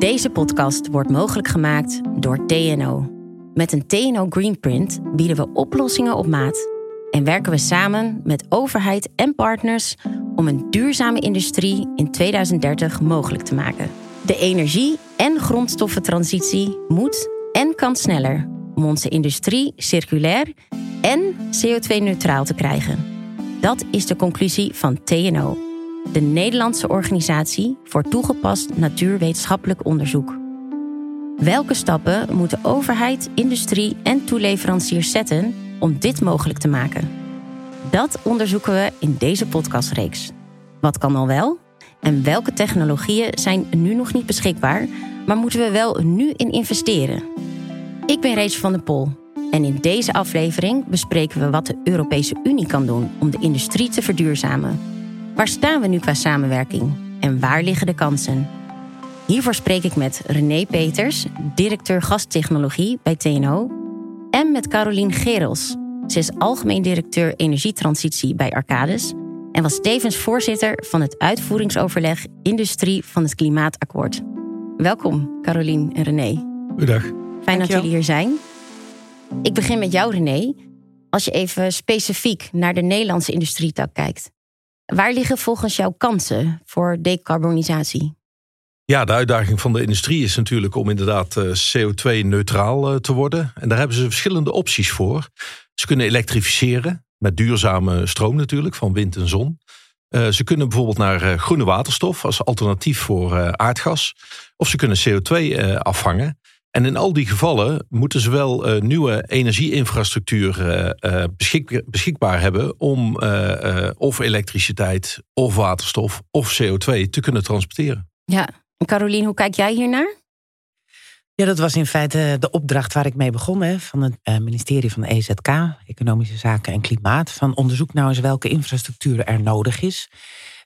Deze podcast wordt mogelijk gemaakt door TNO. Met een TNO Greenprint bieden we oplossingen op maat en werken we samen met overheid en partners om een duurzame industrie in 2030 mogelijk te maken. De energie- en grondstoffentransitie moet en kan sneller om onze industrie circulair en CO2-neutraal te krijgen. Dat is de conclusie van TNO, de Nederlandse organisatie voor toegepast natuurwetenschappelijk onderzoek. Welke stappen moeten overheid, industrie en toeleveranciers zetten om dit mogelijk te maken? Dat onderzoeken we in deze podcastreeks. Wat kan al wel? En welke technologieën zijn nu nog niet beschikbaar, maar moeten we wel nu in investeren? Ik ben Rachel van der Pol en in deze aflevering bespreken we wat de Europese Unie kan doen om de industrie te verduurzamen. Waar staan we nu qua samenwerking en waar liggen de kansen? Hiervoor spreek ik met René Peters, directeur gasttechnologie bij TNO, en met Carolien Gerels. Ze is algemeen directeur energietransitie bij Arcades en was tevens voorzitter van het uitvoeringsoverleg Industrie van het Klimaatakkoord. Welkom, Carolien en René. Goedendag. Fijn dat jullie hier zijn. Ik begin met jou, René. Als je even specifiek naar de Nederlandse industrietak kijkt, waar liggen volgens jou kansen voor decarbonisatie? Ja, de uitdaging van de industrie is natuurlijk om inderdaad eh, CO2-neutraal eh, te worden. En daar hebben ze verschillende opties voor. Ze kunnen elektrificeren met duurzame stroom natuurlijk, van wind en zon. Uh, ze kunnen bijvoorbeeld naar groene waterstof als alternatief voor aardgas. Of ze kunnen CO2 afvangen. En in al die gevallen moeten ze wel uh, nieuwe energieinfrastructuur uh, beschik beschikbaar hebben om of elektriciteit of waterstof of CO2 te kunnen transporteren. Ja, en Carolien, hoe kijk jij hiernaar? Ja, dat was in feite de opdracht waar ik mee begon hè, van het ministerie van EZK, Economische Zaken en Klimaat. Van onderzoek nou eens welke infrastructuur er nodig is.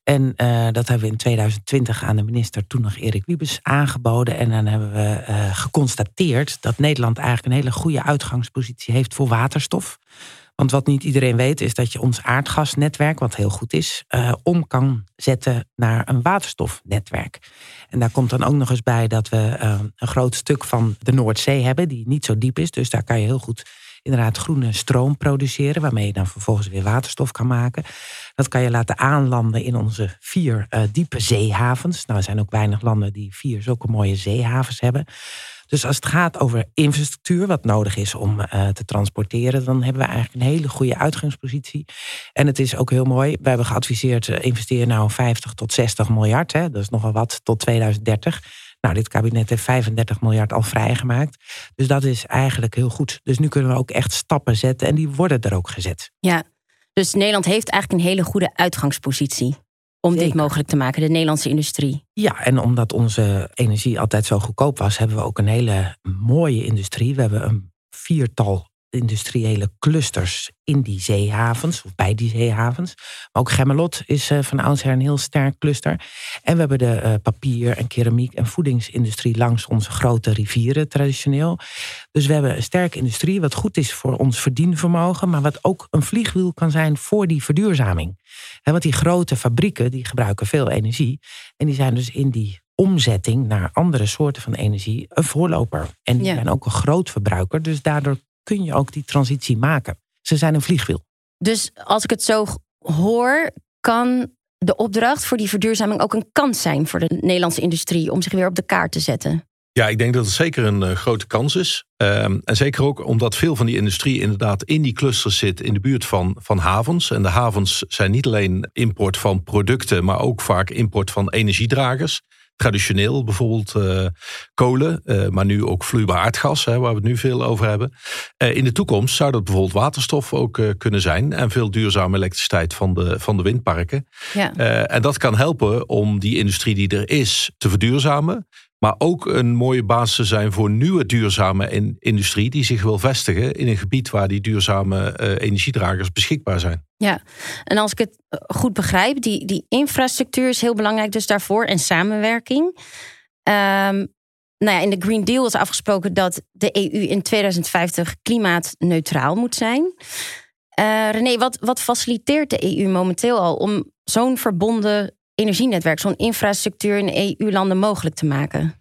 En uh, dat hebben we in 2020 aan de minister, toen nog Erik Wiebes, aangeboden. En dan hebben we uh, geconstateerd dat Nederland eigenlijk een hele goede uitgangspositie heeft voor waterstof. Want wat niet iedereen weet, is dat je ons aardgasnetwerk, wat heel goed is, uh, om kan zetten naar een waterstofnetwerk. En daar komt dan ook nog eens bij dat we een groot stuk van de Noordzee hebben, die niet zo diep is. Dus daar kan je heel goed inderdaad groene stroom produceren, waarmee je dan vervolgens weer waterstof kan maken. Dat kan je laten aanlanden in onze vier uh, diepe zeehavens. Nou, er zijn ook weinig landen die vier zulke mooie zeehavens hebben. Dus als het gaat over infrastructuur, wat nodig is om uh, te transporteren, dan hebben we eigenlijk een hele goede uitgangspositie. En het is ook heel mooi. We hebben geadviseerd, uh, investeer nou 50 tot 60 miljard. Hè, dat is nogal wat tot 2030. Nou, dit kabinet heeft 35 miljard al vrijgemaakt. Dus dat is eigenlijk heel goed. Dus nu kunnen we ook echt stappen zetten en die worden er ook gezet. Ja, dus Nederland heeft eigenlijk een hele goede uitgangspositie om dit mogelijk te maken, de Nederlandse industrie. Ja, en omdat onze energie altijd zo goedkoop was, hebben we ook een hele mooie industrie. We hebben een viertal industriële clusters in die zeehavens, of bij die zeehavens. Maar ook Gemmelot is uh, van oudsher een heel sterk cluster. En we hebben de uh, papier- en keramiek- en voedingsindustrie langs onze grote rivieren traditioneel. Dus we hebben een sterke industrie, wat goed is voor ons verdienvermogen, maar wat ook een vliegwiel kan zijn voor die verduurzaming. He, want die grote fabrieken die gebruiken veel energie. En die zijn dus in die omzetting naar andere soorten van energie een voorloper. En die ja. zijn ook een groot verbruiker. Dus daardoor kun je ook die transitie maken. Ze zijn een vliegwiel. Dus als ik het zo hoor, kan de opdracht voor die verduurzaming ook een kans zijn voor de Nederlandse industrie om zich weer op de kaart te zetten? Ja, ik denk dat het zeker een uh, grote kans is. Um, en zeker ook omdat veel van die industrie inderdaad in die clusters zit in de buurt van, van havens. En de havens zijn niet alleen import van producten, maar ook vaak import van energiedragers traditioneel bijvoorbeeld uh, kolen, uh, maar nu ook vloeibaar aardgas, hè, waar we het nu veel over hebben. Uh, in de toekomst zou dat bijvoorbeeld waterstof ook kunnen zijn en veel duurzame elektriciteit van de, van de windparken. Ja. en dat kan helpen om die industrie die er is te verduurzamen. Maar ook een mooie basis te zijn voor nieuwe duurzame in industrie die zich wil vestigen in een gebied waar die duurzame uh, energiedragers beschikbaar zijn. Ja, en als ik het eh, goed begrijp, die, die infrastructuur is heel belangrijk dus daarvoor en samenwerking. Um, nou ja, in de Green Deal is afgesproken dat de EU in 2050 klimaatneutraal moet zijn. Uh, René, wat, wat faciliteert de EU momenteel al om zo'n verbonden energienetwerk, zo'n infrastructuur in EU-landen mogelijk te maken?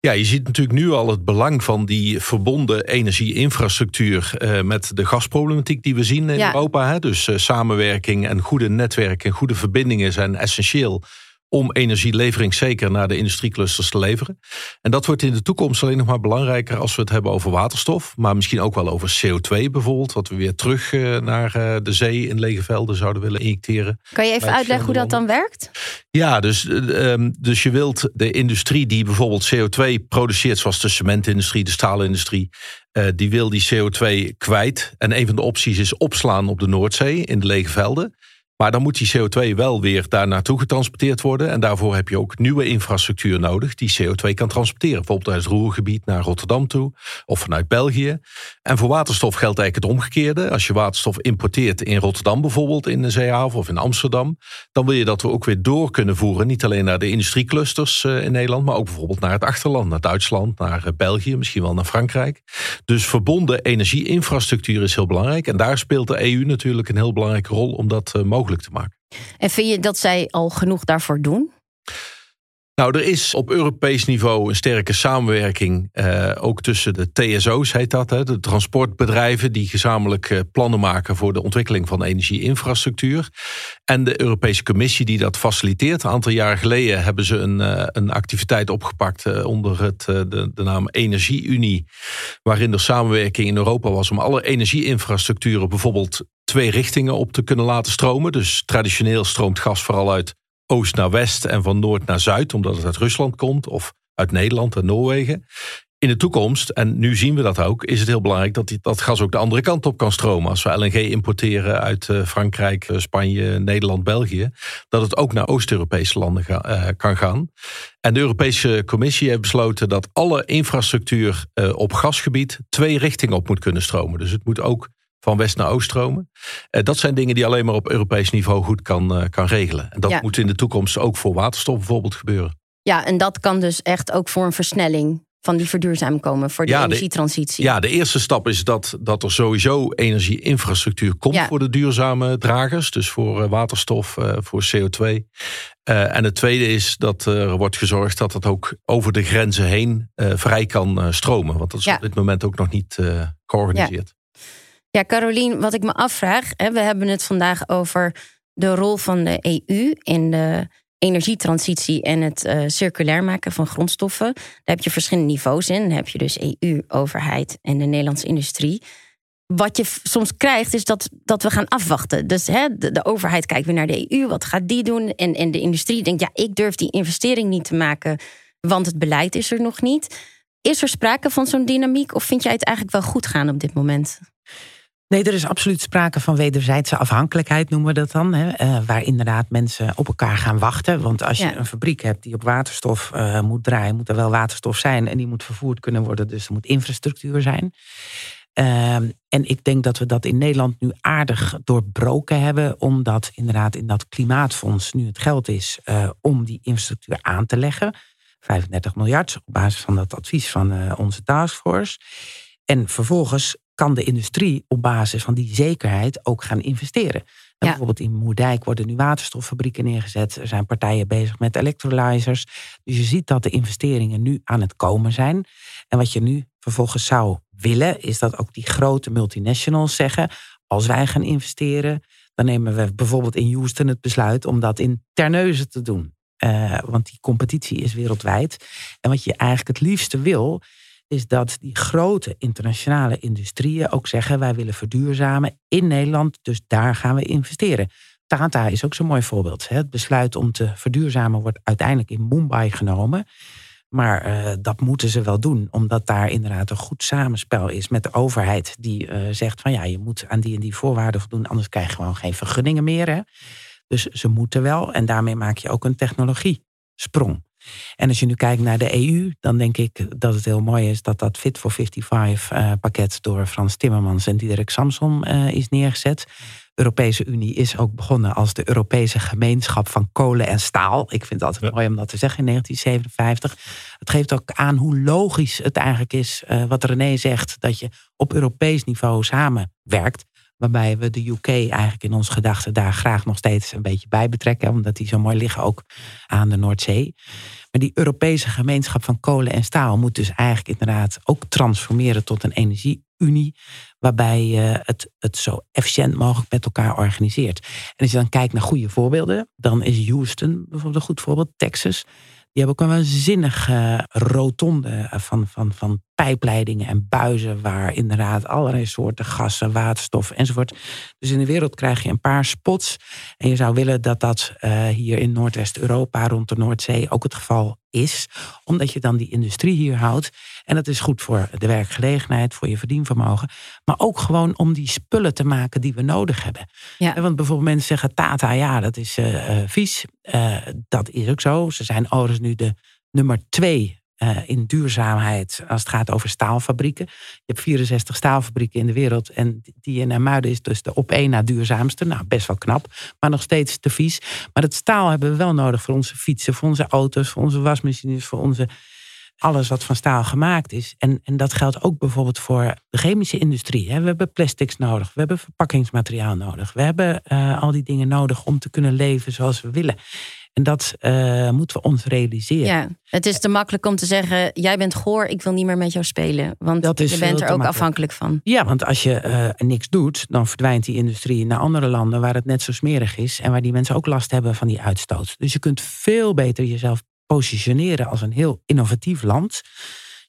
Ja, je ziet natuurlijk nu al het belang van die verbonden energie-infrastructuur uh, met de gasproblematiek die we zien in Europa. Hè? Dus uh, samenwerking en goede netwerken en goede verbindingen zijn essentieel om energielevering zeker naar de industrieclusters te leveren. En dat wordt in de toekomst alleen nog maar belangrijker als we het hebben over waterstof, maar misschien ook wel over CO2 bijvoorbeeld, wat we weer terug eh, naar eh, de zee in lege velden zouden willen injecteren. Kan je even uitleggen hoe dat dan werkt? Ja, dus, eh, ehm, dus je wilt de industrie die bijvoorbeeld CO2 produceert, zoals de cementindustrie, de staalindustrie, die wil die CO2 kwijt. En een van de opties is opslaan op de Noordzee in de lege velden. Maar dan moet die CO2 wel weer daar naartoe getransporteerd worden. En daarvoor heb je ook nieuwe infrastructuur nodig die CO2 kan transporteren. Bijvoorbeeld uit het Roergebied naar Rotterdam toe of vanuit België. En voor waterstof geldt eigenlijk het omgekeerde. Als je waterstof importeert in Rotterdam bijvoorbeeld, in de zeehaven of in Amsterdam, dan wil je dat we ook weer door kunnen voeren. Niet alleen naar de industrieclusters eh, in Nederland, maar ook bijvoorbeeld naar het achterland, naar Duitsland, naar eh, België, misschien wel naar Frankrijk. Dus verbonden energieinfrastructuur is heel belangrijk. En daar speelt de EU natuurlijk een heel belangrijke rol om dat eh, mogelijk te maken. En vind je dat zij al genoeg daarvoor doen? Nou, er is op Europees niveau een sterke samenwerking, eh, ook tussen de TSO's heet dat, hè, de transportbedrijven die gezamenlijk eh, plannen maken voor de ontwikkeling van energieinfrastructuur. En de Europese Commissie die dat faciliteert. Een aantal jaren geleden hebben ze een, uh, een activiteit opgepakt eh, onder het, de, de naam Energieunie, waarin er samenwerking in Europa was om alle energieinfrastructuren bijvoorbeeld twee richtingen op te kunnen laten stromen. Dus traditioneel stroomt gas vooral uit oost naar west en van noord naar zuid, omdat het uit Rusland komt of uit Nederland en Noorwegen. In de toekomst, en nu zien we dat ook, is het heel belangrijk dat dat gas ook de andere kant op kan stromen. Als we LNG importeren uit eh, Frankrijk, eh, Spanje, Nederland, België, dat het ook naar Oost-Europese landen uh, kan gaan. En de Europese Commissie heeft besloten dat alle infrastructuur op gasgebied twee richtingen op moet kunnen stromen. Dus het moet ook van west naar oost stromen. Uh, dat zijn dingen die alleen maar op Europees niveau goed kan, uh, kan regelen. En dat moet in de toekomst ook voor waterstof bijvoorbeeld gebeuren. Ja, en dat kan dus echt ook voor een versnelling van die verduurzaming komen voor de energietransitie. ja, de eerste stap is dat, dat er sowieso energieinfrastructuur komt voor de duurzame dragers. Dus voor uh, waterstof, voor CO2. en het tweede is dat er wordt gezorgd dat het ook over de grenzen heen vrij kan stromen. Want dat is op dit moment ook nog niet georganiseerd. Ja, Carolien, wat ik me afvraag, hè, we hebben het vandaag over de rol van de EU in de energietransitie en het uh, circulair maken van grondstoffen. Daar heb je verschillende niveaus in. Dan heb je dus EU, overheid en de Nederlandse industrie. Wat je soms krijgt, is dat, dat we gaan afwachten. Dus hè, de, de, overheid kijkt weer naar de EU, wat gaat die doen? En, en de industrie denkt, ja, ik durf die investering niet te maken, want het beleid is er nog niet. Is er sprake van zo'n dynamiek of vind jij het eigenlijk wel goed gaan op dit moment? Nee, er is absoluut sprake van wederzijdse afhankelijkheid, noemen we dat dan. Hè, uh, waar inderdaad mensen op elkaar gaan wachten. Want als je een fabriek hebt die op waterstof uh, moet draaien, moet er wel waterstof zijn. En die moet vervoerd kunnen worden, dus er moet infrastructuur zijn. Uh, en ik denk dat we dat in Nederland nu aardig doorbroken hebben, omdat inderdaad in dat klimaatfonds nu het geld is uh, om die infrastructuur aan te leggen. 35 miljard op basis van dat advies van onze taskforce. En vervolgens kan de industrie op basis van die zekerheid ook gaan investeren. Bijvoorbeeld in Moerdijk worden nu waterstoffabrieken neergezet. Er zijn partijen bezig met electrolyzers. Dus je ziet dat de investeringen nu aan het komen zijn. En wat je nu vervolgens zou willen, is dat ook die grote multinationals zeggen: als wij gaan investeren, dan nemen we bijvoorbeeld in Houston het besluit om dat in Terneuzen te doen. Uh, want die competitie is wereldwijd. En wat je eigenlijk het liefste wil, is dat die grote internationale industrieën ook zeggen: wij willen verduurzamen in Nederland, dus daar gaan we investeren. Tata is ook zo'n mooi voorbeeld. Het besluit om te verduurzamen wordt uiteindelijk in Mumbai genomen. Maar uh, dat moeten ze wel doen, omdat daar inderdaad een goed samenspel is met de overheid, die uh, zegt van ja, je moet aan die en die voorwaarden voldoen, anders krijg je gewoon geen vergunningen meer. Hè? Dus ze moeten wel, en daarmee maak je ook een technologiesprong. En als je nu kijkt naar de EU, dan denk ik dat het heel mooi is dat dat Fit for 55 uh, pakket door Frans Timmermans en Diederik Samson uh, is neergezet. De Europese Unie is ook begonnen als de Europese gemeenschap van kolen en staal. Ik vind het altijd mooi om dat te zeggen in 1957. Het geeft ook aan hoe logisch het eigenlijk is, uh, wat René zegt, dat je op Europees niveau samenwerkt. Waarbij we de UK eigenlijk in onze gedachten daar graag nog steeds een beetje bij betrekken. Omdat die zo mooi liggen ook aan de Noordzee. Maar die Europese gemeenschap van kolen en staal moet dus eigenlijk inderdaad ook transformeren tot een energieunie. Waarbij je het, het zo efficiënt mogelijk met elkaar organiseert. En als je dan kijkt naar goede voorbeelden, dan is Houston bijvoorbeeld een goed voorbeeld, Texas. Die hebben ook een waanzinnige rotonde van, van, van pijpleidingen en buizen waar inderdaad allerlei soorten gassen, waterstof enzovoort. Dus in de wereld krijg je een paar spots. En je zou willen dat dat uh, hier in Noordwest-Europa rond de Noordzee ook het geval is. Omdat je dan die industrie hier houdt. En dat is goed voor de werkgelegenheid, voor je verdienvermogen. Maar ook gewoon om die spullen te maken die we nodig hebben. Ja. Want bijvoorbeeld mensen zeggen Tata, ja dat is uh, vies. Uh, dat is ook zo. Ze zijn overigens nu de nummer twee uh, in duurzaamheid als het gaat over staalfabrieken. Je hebt 64 staalfabrieken in de wereld en die in Muiden is dus de op één na duurzaamste. Nou, best wel knap, maar nog steeds te vies. Maar het staal hebben we wel nodig voor onze fietsen, voor onze auto's, voor onze wasmachines, voor onze alles wat van staal gemaakt is. En, en dat geldt ook bijvoorbeeld voor de chemische industrie. We hebben plastics nodig, we hebben verpakkingsmateriaal nodig, we hebben uh, al die dingen nodig om te kunnen leven zoals we willen. En dat uh, moeten we ons realiseren. Ja, het is te makkelijk om te zeggen: jij bent goor, ik wil niet meer met jou spelen. Want dat is je bent er ook afhankelijk van. Ja, want als je uh, niks doet, dan verdwijnt die industrie naar andere landen waar het net zo smerig is en waar die mensen ook last hebben van die uitstoot. Dus je kunt veel beter jezelf positioneren als een heel innovatief land.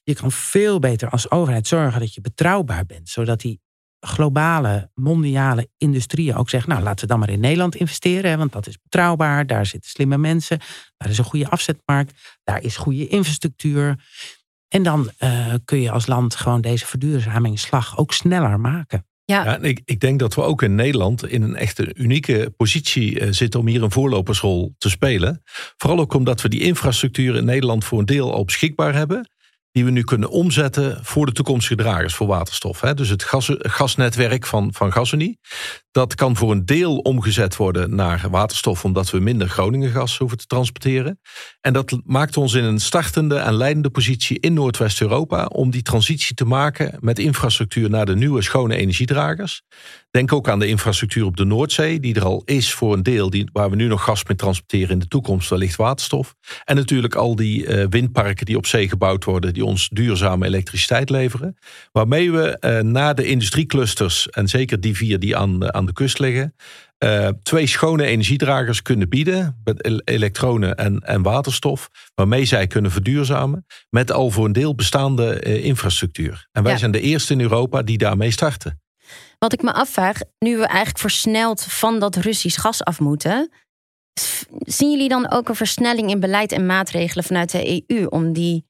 Je kan veel beter als overheid zorgen dat je betrouwbaar bent, zodat die globale, mondiale industrieën ook zeggen: Nou, laten we dan maar in Nederland investeren, want dat is betrouwbaar, daar zitten slimme mensen, daar is een goede afzetmarkt, daar is goede infrastructuur. En dan uh, kun je als land gewoon deze verduurzamingsslag ook sneller maken. Ja. ik, ik, denk dat we ook in Nederland in een echte unieke positie uh, zitten om hier een voorlopersrol te spelen. Vooral ook omdat we die infrastructuur in Nederland voor een deel al beschikbaar hebben die we nu kunnen omzetten voor de toekomstige dragers voor waterstof. Dus het gas, gasnetwerk van, van Gasunie, dat kan voor een deel omgezet worden naar waterstof, omdat we minder Groningen gas hoeven te transporteren. En dat maakt ons in een startende en leidende positie in Noordwest-Europa om die transitie te maken met infrastructuur naar de nieuwe schone energiedragers. Denk ook aan de infrastructuur op de Noordzee, die er al is voor een deel, die, waar we nu nog gas mee transporteren in de toekomst, wellicht waterstof. En natuurlijk al die uh, windparken die op zee gebouwd worden, die ons duurzame elektriciteit leveren. Waarmee we uh, na de industrieclusters, en zeker die vier die aan, aan de kust liggen, twee schone energiedragers kunnen bieden, met elektronen en, en waterstof, waarmee zij kunnen verduurzamen, met al voor een deel bestaande infrastructuur. En wij zijn de eerste in Europa die daarmee starten. Wat ik me afvraag, nu we eigenlijk versneld van dat Russisch gas af moeten, zien jullie dan ook een versnelling in beleid en maatregelen vanuit de EU om die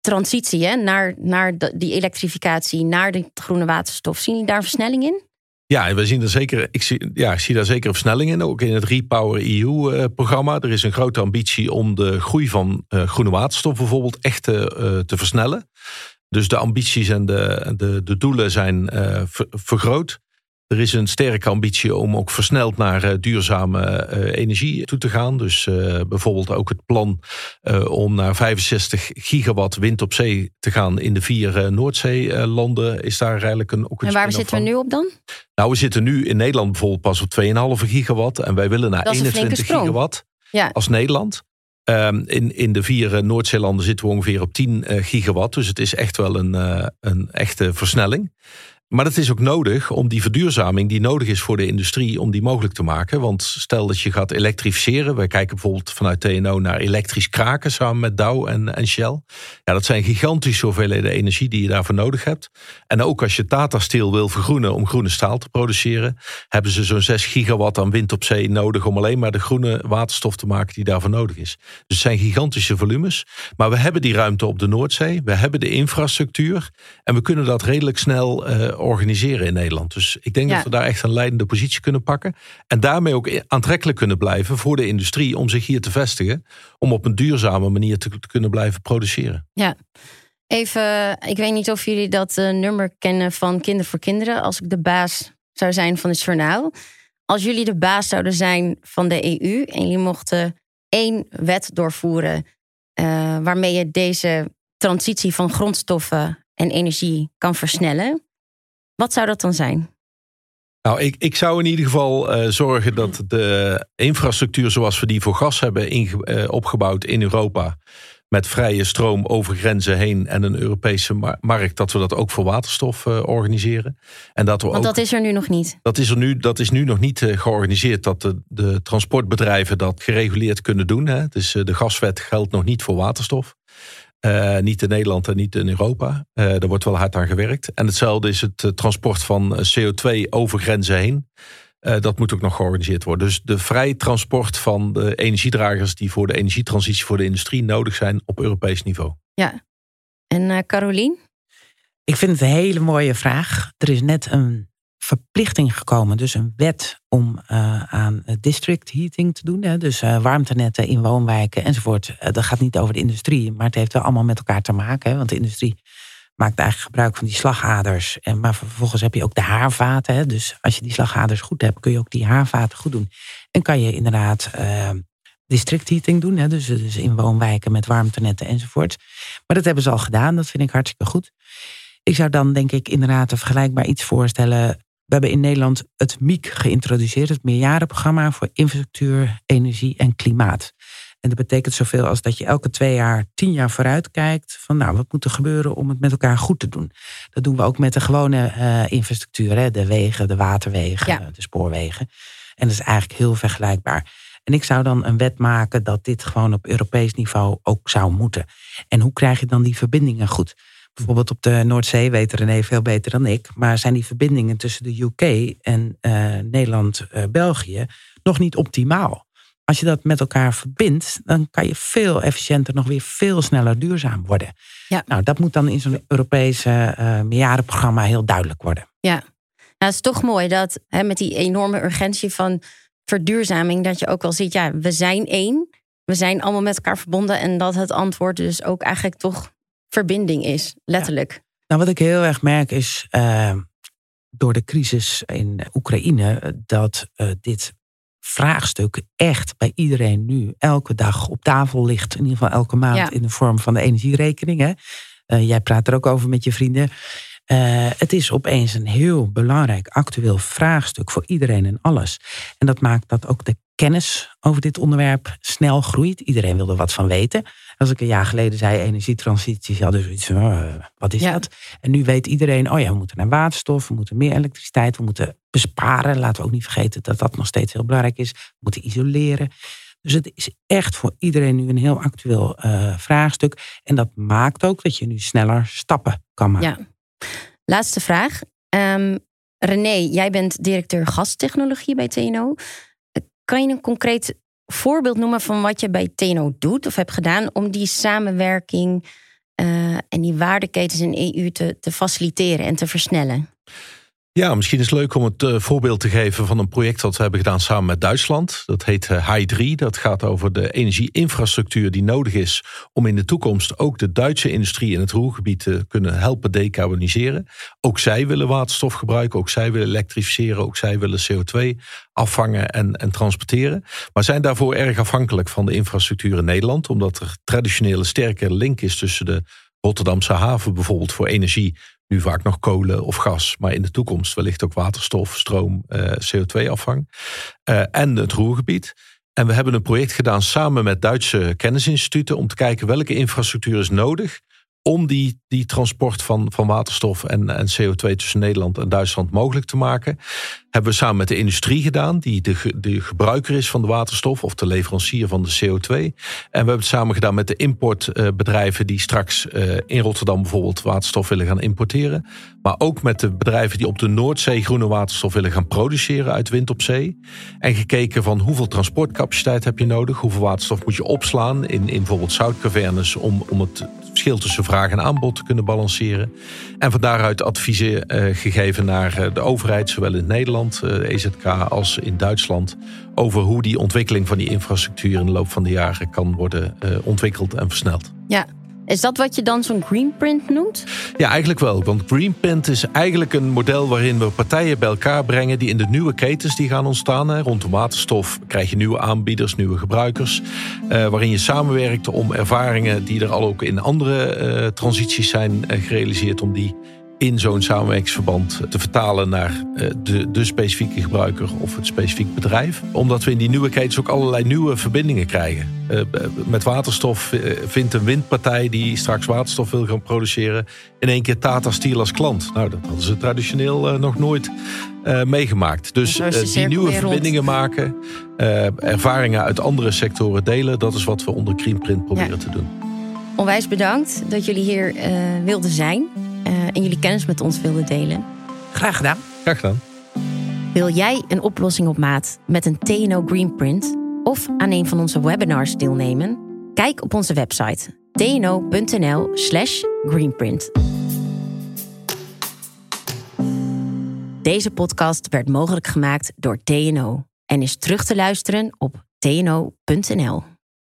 transitie hè, naar, naar die elektrificatie, naar de groene waterstof? Zien jullie daar versnelling in? Ja, we zien er zeker, ik zie, ja, ik zie daar zeker een versnelling in. Ook in het Repower EU-programma. Eh, er is een grote ambitie om de groei van uh, groene waterstof bijvoorbeeld echt te, te versnellen. Dus de ambities en de, de, de doelen zijn uh, vergroot. Er is een sterke ambitie om ook versneld naar uh, duurzame uh, energie toe te gaan. Dus bijvoorbeeld ook het plan om naar 65 gigawatt wind op zee te gaan in de vier Noordzeelanden is daar eigenlijk een. Ook een en waar zitten we nu op dan? Nou, we zitten nu in Nederland bijvoorbeeld pas op 2,5 gigawatt. En wij willen naar 21 gigawatt ja. als Nederland. Um, in, in de vier uh, Noordzeelanden zitten we ongeveer op 10 uh, gigawatt. Dus het is echt wel een, uh, een echte versnelling. Maar dat is ook nodig om die verduurzaming die nodig is voor de industrie, om die mogelijk te maken. Want stel dat je gaat elektrificeren. Wij kijken bijvoorbeeld vanuit TNO naar elektrisch kraken samen met Dow en, en Shell. Ja, dat zijn gigantische hoeveelheden energie die je daarvoor nodig hebt. En ook als je Tata Steel wil vergroenen om groene staal te produceren, hebben ze zo'n 6 gigawatt aan wind op zee nodig om alleen maar de groene waterstof te maken die daarvoor nodig is. Dus het zijn gigantische volumes. Maar we hebben die ruimte op de Noordzee. We hebben de infrastructuur. En we kunnen dat redelijk snel uh, organiseren in Nederland. Dus ik denk dat we daar echt een leidende positie kunnen pakken. En daarmee ook aantrekkelijk kunnen blijven voor de industrie om zich hier te vestigen. Om op een duurzame manier te, kunnen blijven produceren. Ja. Even, ik weet niet of jullie dat uh, nummer kennen van Kinder voor Kinderen. Als ik de baas zou zijn van het journaal. Als jullie de baas zouden zijn van de EU en jullie mochten één wet doorvoeren. Uh, waarmee je deze transitie van grondstoffen en energie kan versnellen. Wat zou dat dan zijn? Nou, ik, ik zou in ieder geval uh, zorgen dat de infrastructuur zoals we die voor gas hebben uh, opgebouwd in Europa met vrije stroom over grenzen heen en een Europese markt, dat we dat ook voor waterstof uh, organiseren. En dat we Want ook, dat is er nu nog niet. Dat is er nu, dat is nu nog niet uh, georganiseerd dat de, de, transportbedrijven dat gereguleerd kunnen doen. Hè. Dus uh, de gaswet geldt nog niet voor waterstof. Niet in Nederland en niet in Europa. daar wordt wel hard aan gewerkt. En hetzelfde is het transport van CO2 over grenzen heen. Uh, dat moet ook nog georganiseerd worden. Dus de vrij transport van de energiedragers die voor de energietransitie voor de industrie nodig zijn op Europees niveau. Ja. En uh, Carolien? Ik vind het een hele mooie vraag. Er is net een verplichting gekomen, dus een wet om uh, aan district heating te doen. Hè? Dus warmtenetten in woonwijken enzovoort. dat gaat niet over de industrie, maar het heeft wel allemaal met elkaar te maken. Hè? Want de industrie maakt eigenlijk gebruik van die slagaders. En, maar vervolgens heb je ook de haarvaten. Hè? Dus als je die slagaders goed hebt, kun je ook die haarvaten goed doen. En kan je inderdaad uh, district heating doen. Hè? Dus, dus in woonwijken met warmtenetten enzovoort. Maar dat hebben ze al gedaan. Dat vind ik hartstikke goed. Ik zou dan denk ik inderdaad een vergelijkbaar iets voorstellen. We hebben in Nederland het MIEK geïntroduceerd. Het meerjarenprogramma voor infrastructuur, energie en klimaat. En dat betekent zoveel als dat je elke twee jaar, tien jaar vooruit kijkt. Van nou, wat moet er gebeuren om het met elkaar goed te doen? Dat doen we ook met de gewone uh, infrastructuur. Hè? De wegen, de waterwegen, ja. de spoorwegen. En dat is eigenlijk heel vergelijkbaar. En ik zou dan een wet maken dat dit gewoon op Europees niveau ook zou moeten. En hoe krijg je dan die verbindingen goed? Bijvoorbeeld op de Noordzee weet René veel beter dan ik. Maar zijn die verbindingen tussen de UK en uh, Nederland-België uh, nog niet optimaal? Als je dat met elkaar verbindt, dan kan je veel efficiënter, nog weer veel sneller duurzaam worden. Ja. Nou, dat moet dan in zo'n Europese uh, meerjarenprogramma heel duidelijk worden. Ja, nou, het is toch mooi dat hè, met die enorme urgentie van verduurzaming, dat je ook wel ziet, ja, we zijn één. We zijn allemaal met elkaar verbonden. En dat het antwoord dus ook eigenlijk toch verbinding is, letterlijk. Ja. Nou, wat ik heel erg merk is. Uh, door de crisis in Oekraïne, dat uh, dit vraagstuk echt bij iedereen nu elke dag op tafel ligt. In ieder geval elke maand ja. in de vorm van de energierekening. Hè? Uh, jij praat er ook over met je vrienden. Uh, het is opeens een heel belangrijk actueel vraagstuk voor iedereen en alles. En dat maakt dat ook de kennis over dit onderwerp snel groeit. Iedereen wil er wat van weten. Als ik een jaar geleden zei energietransitie, zoiets van, uh, wat is ja. dat? En nu weet iedereen, oh ja, we moeten naar waterstof, we moeten meer elektriciteit, we moeten besparen. Laten we ook niet vergeten dat dat nog steeds heel belangrijk is. We moeten isoleren. Dus het is echt voor iedereen nu een heel actueel uh, vraagstuk. En dat maakt ook dat je nu sneller stappen kan maken. Ja. Laatste vraag. Um, René, jij bent directeur gastechnologie bij TNO. Kan je een concreet voorbeeld noemen van wat je bij TNO doet of hebt gedaan om die samenwerking uh, en die waardeketens in EU te, te faciliteren en te versnellen? Ja, misschien is het leuk om het uh, voorbeeld te geven van een project dat we hebben gedaan samen met Duitsland. Dat heet uh, HI3. Dat gaat over de energieinfrastructuur die nodig is om in de toekomst ook de Duitse industrie in het Roergebied te kunnen helpen decarboniseren. Ook zij willen waterstof gebruiken, ook zij willen elektrificeren, ook zij willen CO2 afvangen en, en transporteren. Maar zijn daarvoor erg afhankelijk van de infrastructuur in Nederland, omdat er traditionele sterke link is tussen de Rotterdamse haven bijvoorbeeld voor energie nu vaak nog kolen of gas, maar in de toekomst wellicht ook waterstof, stroom, uh, CO2-afvang. Uh, en het Roergebied. En we hebben een project gedaan samen met Duitse kennisinstituten om te kijken welke infrastructuur is nodig om die, die transport van, van waterstof en, en CO2 tussen Nederland en Duitsland mogelijk te maken. Hebben we samen met de industrie gedaan, die de, de gebruiker is van de waterstof of de leverancier van de CO2. En we hebben het samen gedaan met de importbedrijven die straks uh, in Rotterdam bijvoorbeeld waterstof willen gaan importeren. Maar ook met de bedrijven die op de Noordzee groene waterstof willen gaan produceren uit wind op zee. En gekeken van hoeveel transportcapaciteit heb je nodig, hoeveel waterstof moet je opslaan in, in bijvoorbeeld zoutcavernes om, om het verschil tussen vraag en aanbod te kunnen balanceren. En van daaruit adviezen uh, gegeven naar uh, de overheid, zowel in Nederland, EZK, als in Duitsland. Over hoe die ontwikkeling van die infrastructuur in de loop van de jaren kan worden ontwikkeld en versneld. Ja, is dat wat je dan zo'n greenprint noemt? Ja, eigenlijk wel. Want greenprint is eigenlijk een model waarin we partijen bij elkaar brengen die in de nieuwe ketens die gaan ontstaan. Rondom waterstof krijg je nieuwe aanbieders, nieuwe gebruikers. Uh, waarin je samenwerkt om ervaringen die er al ook in andere uh, transities zijn uh, gerealiseerd, om die in zo'n samenwerkingsverband te vertalen naar eh, de, de specifieke gebruiker of het specifiek bedrijf. Omdat we in die nieuwe ketens ook allerlei nieuwe verbindingen krijgen. Eh, met waterstof eh, vindt een windpartij die straks waterstof wil gaan produceren in één keer Tata Steel als klant. Nou, dat hadden ze traditioneel nog nooit meegemaakt. Dus die nieuwe verbindingen maken, ervaringen uit andere sectoren delen, dat is wat we onder Greenprint proberen te doen. Onwijs bedankt dat jullie hier wilden zijn. Eh, en jullie kennis met ons wilden delen. Graag gedaan. Graag gedaan. Wil jij een oplossing op maat met een TNO Greenprint of aan een van onze webinars deelnemen? Kijk op onze website tno.nl/slash greenprint. Deze podcast werd mogelijk gemaakt door TNO en is terug te luisteren op tno.nl.